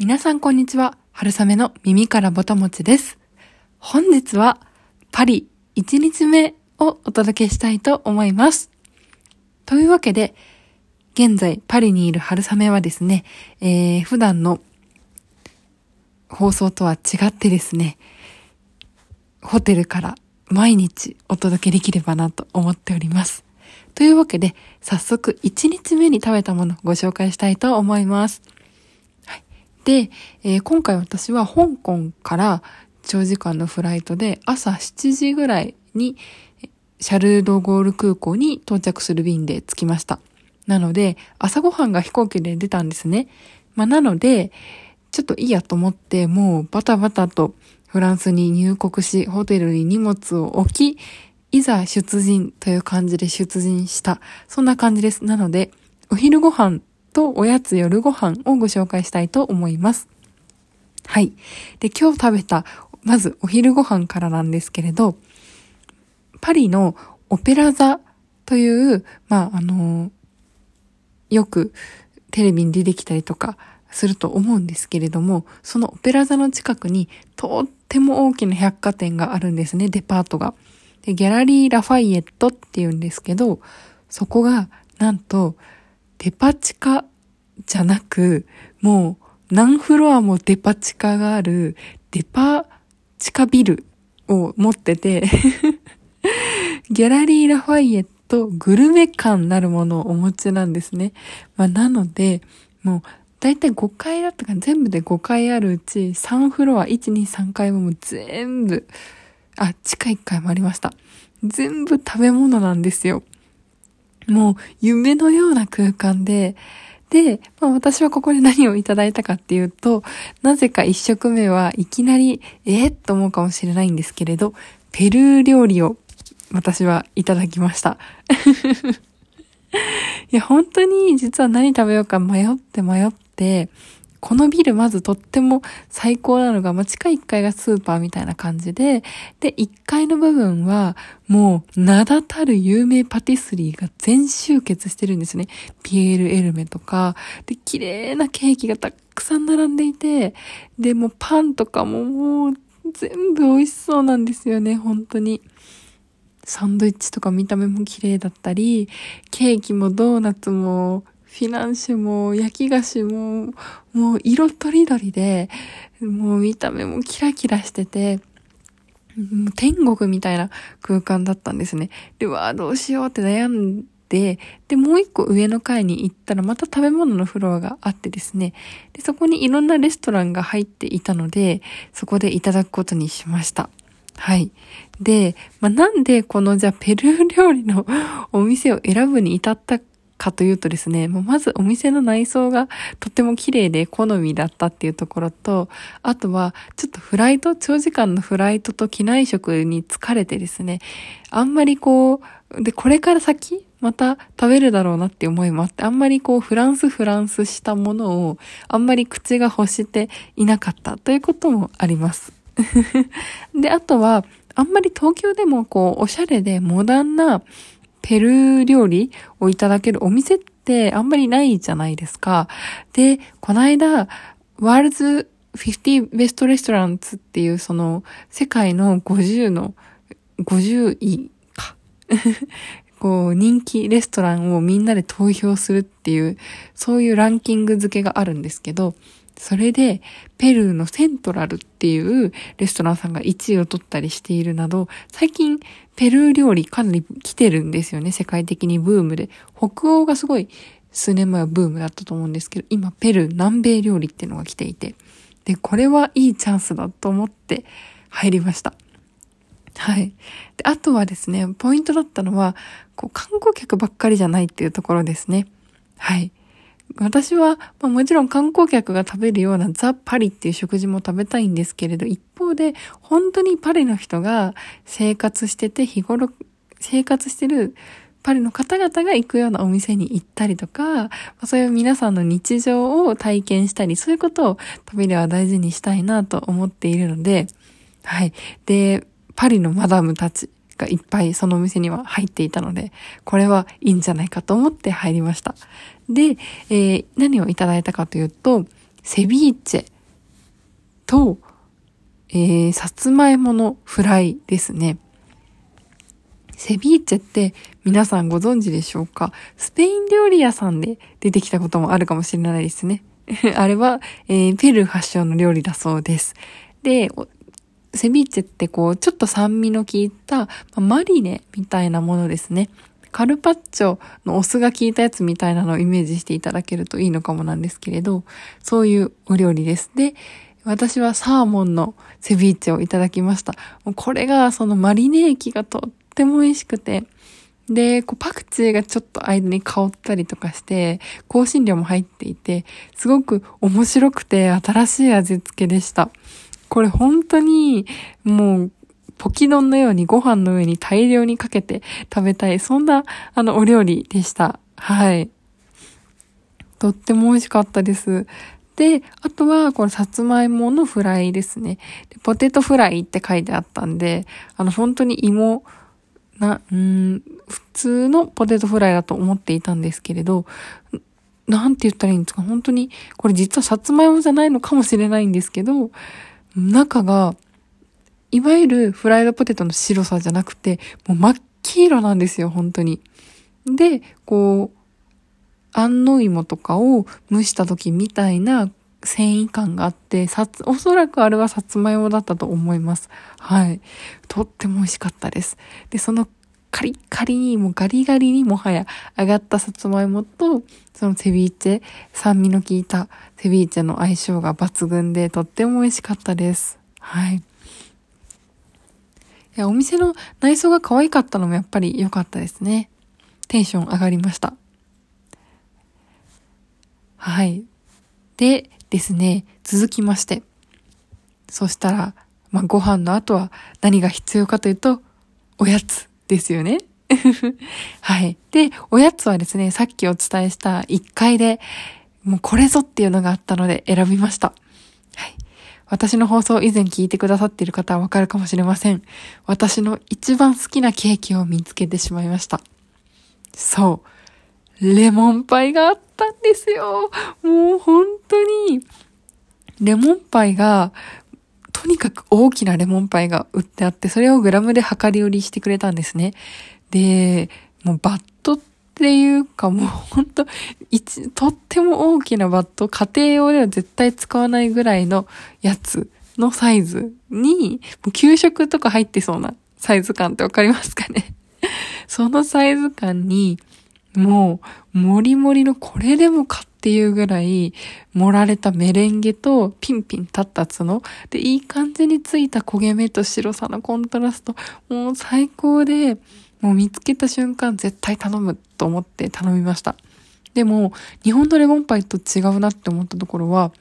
皆さんこんにちは。春雨の耳からぼたもちです。本日はパリ1日目をお届けしたいと思います。というわけで、現在パリにいる春雨はですね、えー、普段の放送とは違ってですね、ホテルから毎日お届けできればなと思っております。というわけで、早速1日目に食べたものをご紹介したいと思います。で、えー、今回私は香港から長時間のフライトで朝7時ぐらいにシャルドゴール空港に到着する便で着きました。なので、朝ごはんが飛行機で出たんですね。まあ、なので、ちょっといいやと思って、もうバタバタとフランスに入国し、ホテルに荷物を置き、いざ出陣という感じで出陣した。そんな感じです。なので、お昼ご飯とおやつ夜ご飯をご紹介したいと思います。はい。で、今日食べた、まずお昼ご飯からなんですけれど、パリのオペラ座という、まあ、あの、よくテレビに出てきたりとかすると思うんですけれども、そのオペラ座の近くにとっても大きな百貨店があるんですね、デパートが。で、ギャラリー・ラファイエットっていうんですけど、そこが、なんと、デパ地下じゃなく、もう何フロアもデパ地下があるデパ地下ビルを持ってて ギャラリーラファイエットグルメ感なるものをお持ちなんですね。まあ、なので、もうだいたい5階だったか全部で5階あるうち3フロア、1、2、3階ももう全部、あ、地下1階もありました。全部食べ物なんですよ。もう夢のような空間で、で、まあ、私はここで何をいただいたかっていうと、なぜか一食目はいきなり、えー、と思うかもしれないんですけれど、ペルー料理を私はいただきました。いや、本当に実は何食べようか迷って迷って、このビルまずとっても最高なのが、まあ、地下1階がスーパーみたいな感じで、で、1階の部分はもう名だたる有名パティスリーが全集結してるんですね。ピエール・エルメとか、で、綺麗なケーキがたくさん並んでいて、で、もうパンとかももう全部美味しそうなんですよね、本当に。サンドイッチとか見た目も綺麗だったり、ケーキもドーナツもフィナンシェも焼き菓子も、もう色とりどりで、もう見た目もキラキラしてて、天国みたいな空間だったんですね。で、わどうしようって悩んで、で、もう一個上の階に行ったらまた食べ物のフロアがあってですね、で、そこにいろんなレストランが入っていたので、そこでいただくことにしました。はい。で、まあ、なんでこのじゃペルー料理の お店を選ぶに至ったかというとですね、まずお店の内装がとっても綺麗で好みだったっていうところと、あとはちょっとフライト、長時間のフライトと機内食に疲れてですね、あんまりこう、で、これから先また食べるだろうなって思いもあって、あんまりこうフランスフランスしたものをあんまり口が欲していなかったということもあります。で、あとは、あんまり東京でもこう、おしゃれでモダンなペルー料理をいただけるお店ってあんまりないじゃないですか。で、この間、ワールズ50ベストレストランツっていうその世界の50の50位か。こう人気レストランをみんなで投票するっていう、そういうランキング付けがあるんですけど、それで、ペルーのセントラルっていうレストランさんが1位を取ったりしているなど、最近ペルー料理かなり来てるんですよね、世界的にブームで。北欧がすごい数年前はブームだったと思うんですけど、今ペルー、南米料理っていうのが来ていて、で、これはいいチャンスだと思って入りました。はい。で、あとはですね、ポイントだったのは、こう、観光客ばっかりじゃないっていうところですね。はい。私は、まあ、もちろん観光客が食べるようなザ・パリっていう食事も食べたいんですけれど、一方で本当にパリの人が生活してて日頃生活してるパリの方々が行くようなお店に行ったりとか、まあ、そういう皆さんの日常を体験したり、そういうことを旅では大事にしたいなと思っているので、はい。で、パリのマダムたちがいっぱいそのお店には入っていたので、これはいいんじゃないかと思って入りました。で、えー、何をいただいたかというと、セビーチェと、えー、さつまいものフライですね。セビーチェって皆さんご存知でしょうか？スペイン料理屋さんで出てきたこともあるかもしれないですね。あれは、えー、ペルー発祥の料理だそうです。で、セビーチェってこう、ちょっと酸味の効いた、まマリネみたいなものですね。カルパッチョのお酢が効いたやつみたいなのをイメージしていただけるといいのかもなんですけれど、そういうお料理です。で、私はサーモンのセビーチェをいただきました。これがそのマリネ液がとっても美味しくて、で、こうパクチーがちょっと間に香ったりとかして、香辛料も入っていて、すごく面白くて新しい味付けでした。これ本当にもうポキ丼のようにご飯の上に大量にかけて食べたい、そんなあのお料理でした。はい。とっても美味しかったです。で、あとは、このさつまいものフライですね。ポテトフライって書いてあったんで、あの、本当に芋、な、うん、普通のポテトフライだと思っていたんですけれど、なんて言ったらいいんですか？本当に、これ実はさつまいもじゃないのかもしれないんですけど、中が、いわゆるフライドポテトの白さじゃなくて、もう真っ黄色なんですよ、本当に。で、こう、安納芋とかを蒸した時みたいな繊維感があって、さつ、おそらくあれはさつまいもだったと思います。はい。とっても美味しかったです。で、そのカリッカリに、もガリガリにもはや上がったさつまいもと、そのセビーチェ、酸味の効いたセビーチェの相性が抜群で、とっても美味しかったです。はい。いや、お店の内装が可愛かったのもやっぱり良かったですね。テンション上がりました。はい。でですね、続きまして。そしたら、まあ、ご飯の後は何が必要かというと、おやつですよね。はい。で、おやつはですね、さっきお伝えした1階で、もうこれぞっていうのがあったので選びました。私の放送以前聞いてくださっている方はわかるかもしれません。私の一番好きなケーキを見つけてしまいました。そう。レモンパイがあったんですよ。もう本当に、レモンパイが、とにかく大きなレモンパイが売ってあって、それをグラムで量り売りしてくれたんですね。で、もうバッっていうかもうほんと、一、とっても大きなバット、家庭用では絶対使わないぐらいのやつのサイズに、もう給食とか入ってそうなサイズ感ってわかりますかね？そのサイズ感に、もう、もりもりのこれでもかっていうぐらい、盛られたメレンゲとピンピン立った角。で、いい感じについた焦げ目と白さのコントラスト。もう最高で、もう見つけた瞬間絶対頼むと思って頼みました。でも、日本のレモンパイと違うなって思ったところは、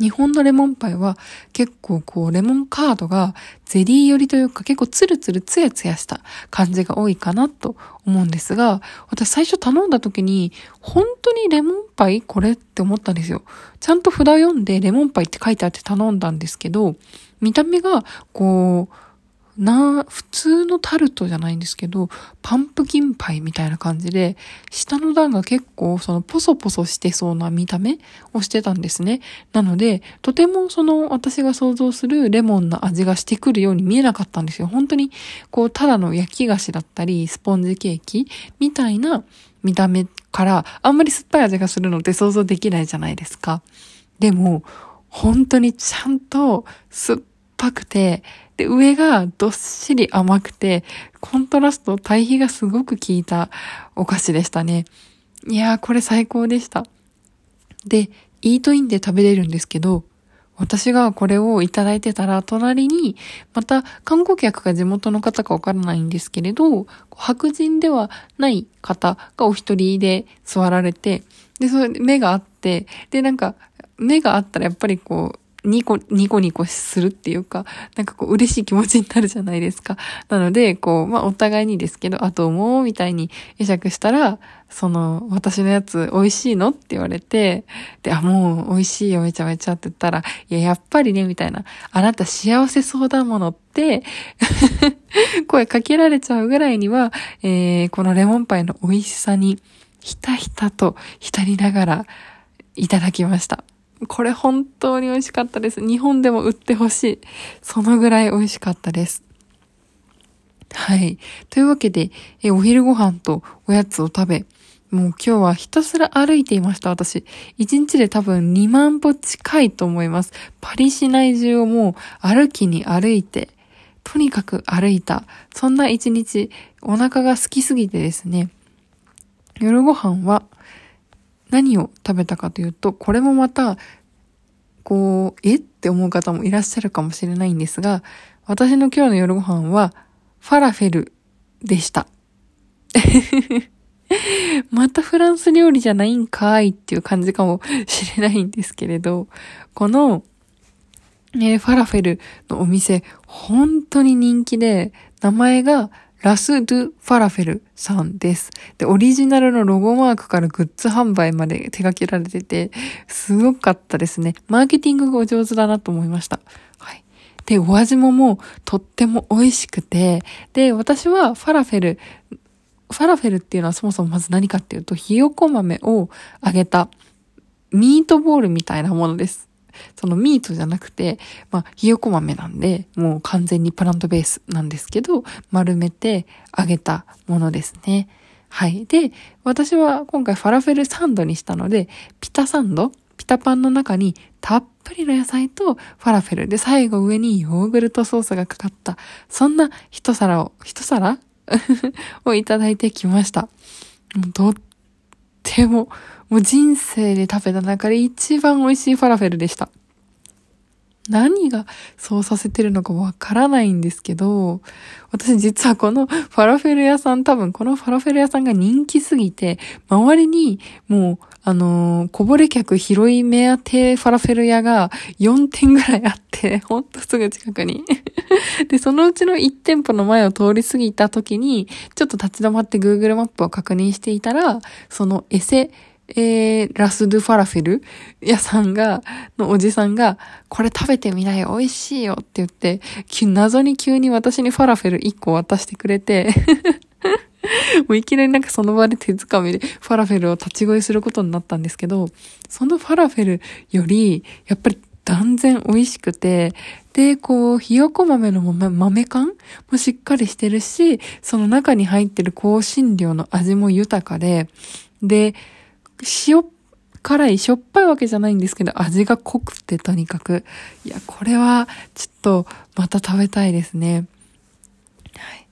日本のレモンパイは結構こうレモンカードがゼリー寄りというか結構ツルツルツヤツヤした感じが多いかなと思うんですが、私最初頼んだ時に本当にレモンパイこれって思ったんですよ。ちゃんと札読んでレモンパイって書いてあって頼んだんですけど、見た目がこうな、普通のタルトじゃないんですけど、パンプキンパイみたいな感じで、下の段が結構そのポソポソしてそうな見た目をしてたんですね。なので、とてもその私が想像するレモンの味がしてくるように見えなかったんですよ。本当に、こう、ただの焼き菓子だったり、スポンジケーキみたいな見た目から、あんまり酸っぱい味がするのって想像できないじゃないですか。でも、本当にちゃんと酸っぱくて、で、上がどっしり甘くて、コントラスト、対比がすごく効いたお菓子でしたね。いやー、これ最高でした。で、イートインで食べれるんですけど、私がこれをいただいてたら、隣に、また観光客が地元の方かわからないんですけれど、白人ではない方がお一人で座られて、で、それ、目があって、で、なんか、目があったらやっぱりこう、ニコ、ニコニコするっていうか、なんかこう嬉しい気持ちになるじゃないですか。なので、こう、まあお互いにですけど、あと思うみたいに会釈したら、その、私のやつ美味しいのって言われて、で、あ、もう美味しいよ、めちゃめちゃって言ったら、いや、やっぱりね、みたいな、あなた幸せそうだものって 声かけられちゃうぐらいには、えー、このレモンパイの美味しさに、ひたひたと浸りながらいただきました。これ本当に美味しかったです。日本でも売ってほしい。そのぐらい美味しかったです。はい。というわけで、えお昼ご飯とおやつを食べ、もう今日はひたすら歩いていました、私。一日で多分2万歩近いと思います。パリ市内中をもう歩きに歩いて、とにかく歩いた。そんな一日、お腹が空きすぎてですね、夜ご飯は何を食べたかというと、これもまた、こう、え？って思う方もいらっしゃるかもしれないんですが、私の今日の夜ご飯は、ファラフェルでした。またフランス料理じゃないんかいっていう感じかもしれないんですけれど、この、えー、ファラフェルのお店、本当に人気で、名前がラス・ドゥ・ファラフェルさんです。で、オリジナルのロゴマークからグッズ販売まで手掛けられてて、すごかったですね。マーケティングがお上手だなと思いました。はい。で、お味ももうとっても美味しくて、で、私はファラフェルファラフェルっていうのはそもそもまず何かっていうと、ひよこ豆を揚げたミートボールみたいなものです。そのミートじゃなくて、まあ、ひよこ豆なんで、もう完全にプラントベースなんですけど、丸めて揚げたものですね。はい。で、私は今回ファラフェルサンドにしたので、ピタサンドピタパンの中にたっぷりの野菜とファラフェルで最後上にヨーグルトソースがかかった、そんな一皿を、一皿？をいただいてきました。とっでも、もう人生で食べた中で一番美味しいファラフェルでした。何がそうさせてるのかわからないんですけど、私実はこのファラフェル屋さん、多分このファラフェル屋さんが人気すぎて、周りにもう、あのー、こぼれ客広い目当てファラフェル屋が4店ぐらいあって、ほんとすぐ近くに。で、そのうちの1店舗の前を通り過ぎた時に、ちょっと立ち止まって Google マップを確認していたら、そのエセ、えー、ラスドゥファラフェル屋さんが、のおじさんが、これ食べてみなよ、美味しいよって言って、謎に急に私にファラフェル1個渡してくれて もういきなりなんかその場で手づかみでファラフェルを立ち食いすることになったんですけど、そのファラフェルより、やっぱり断然美味しくて、で、こう、ひよこ豆の豆感？もしっかりしてるし、その中に入ってる香辛料の味も豊かで、で、塩辛い、しょっぱいわけじゃないんですけど、味が濃くてとにかく。いや、これは、ちょっと、また食べたいですね。はい。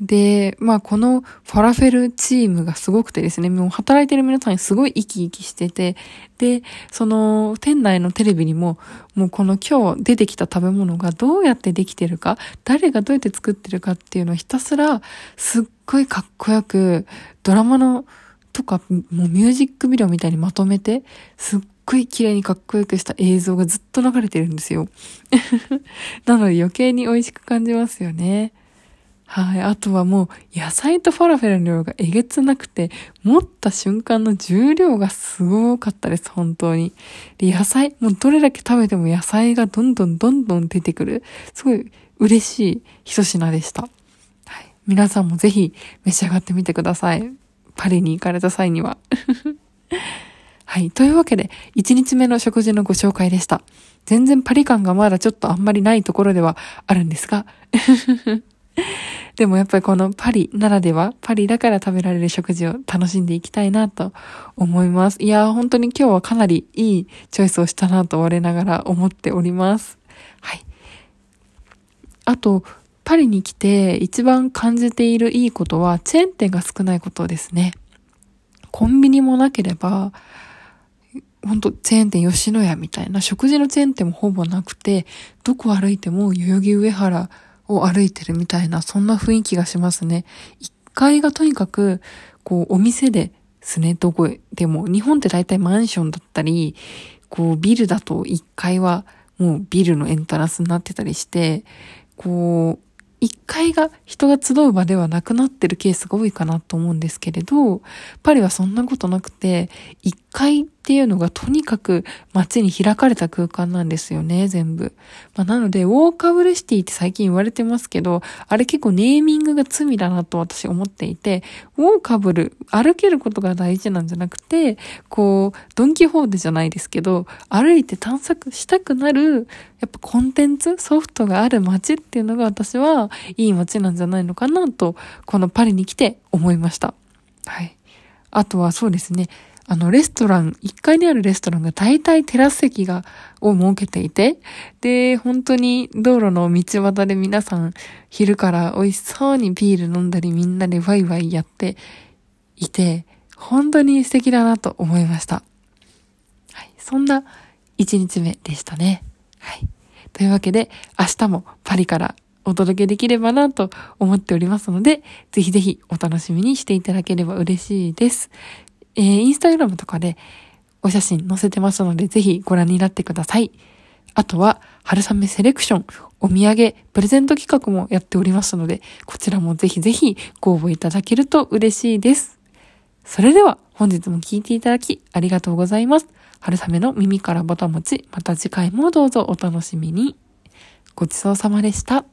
で、まあ、このファラフェルチームがすごくてですね、もう働いてる皆さんすごい生き生きしてて、で、その、店内のテレビにも、もうこの今日出てきた食べ物がどうやってできてるか、誰がどうやって作ってるかっていうのをひたすら、すっごいかっこよく、ドラマの、とか、もうミュージックビデオみたいにまとめて、すっごい綺麗にかっこよくした映像がずっと流れてるんですよ。なので余計に美味しく感じますよね。はい。あとはもう、野菜とファラフェルの量がえげつなくて、持った瞬間の重量がすごかったです、本当に。で、野菜、もうどれだけ食べても野菜がどんどんどんどん出てくる、すごい嬉しい一品でした。はい。皆さんもぜひ召し上がってみてください。パリに行かれた際には。はい。というわけで、1日目の食事のご紹介でした。全然パリ感がまだちょっとあんまりないところではあるんですが。でもやっぱりこのパリならでは、パリだから食べられる食事を楽しんでいきたいなと思います。いやー本当に今日はかなりいいチョイスをしたなと我ながら思っております。はい。あと、パリに来て一番感じているいいことはチェーン店が少ないことですね。コンビニもなければ、ほんとチェーン店吉野家みたいな食事のチェーン店もほぼなくて、どこ歩いても代々木上原を歩いてるみたいな、そんな雰囲気がしますね。1階がとにかく、こう、お店ですね、どこでも。日本って大体マンションだったり、こう、ビルだと1階はもうビルのエントランスになってたりして、こう、1階が人が集う場ではなくなってるケースが多いかなと思うんですけれど、パリはそんなことなくて、1階っていうのがとにかく街に開かれた空間なんですよね、全部。まあ、なので、ウォーカブルシティって最近言われてますけど、あれ結構ネーミングが罪だなと私思っていて、ウォーカブル、歩けることが大事なんじゃなくて、こう、ドンキホーテじゃないですけど、歩いて探索したくなる、やっぱコンテンツ、ソフトがある街っていうのが私はいい街なんじゃないのかなと、このパリに来て思いました。はい。あとはそうですね。あの、レストラン、1階にあるレストランが大体テラス席が、を設けていて、で、本当に道路の道端で皆さん昼から美味しそうにビール飲んだりみんなでワイワイやっていて、本当に素敵だなと思いました。はい。そんな1日目でしたね。はい。というわけで、明日もパリからお届けできればなと思っておりますので、ぜひぜひお楽しみにしていただければ嬉しいです。えー、インスタグラムとかでお写真載せてますので、ぜひご覧になってください。あとは、春雨セレクション、お土産、プレゼント企画もやっておりますので、こちらもぜひぜひご応募いただけると嬉しいです。それでは、本日も聴いていただきありがとうございます。春雨の耳からぼたもち、また次回もどうぞお楽しみに。ごちそうさまでした。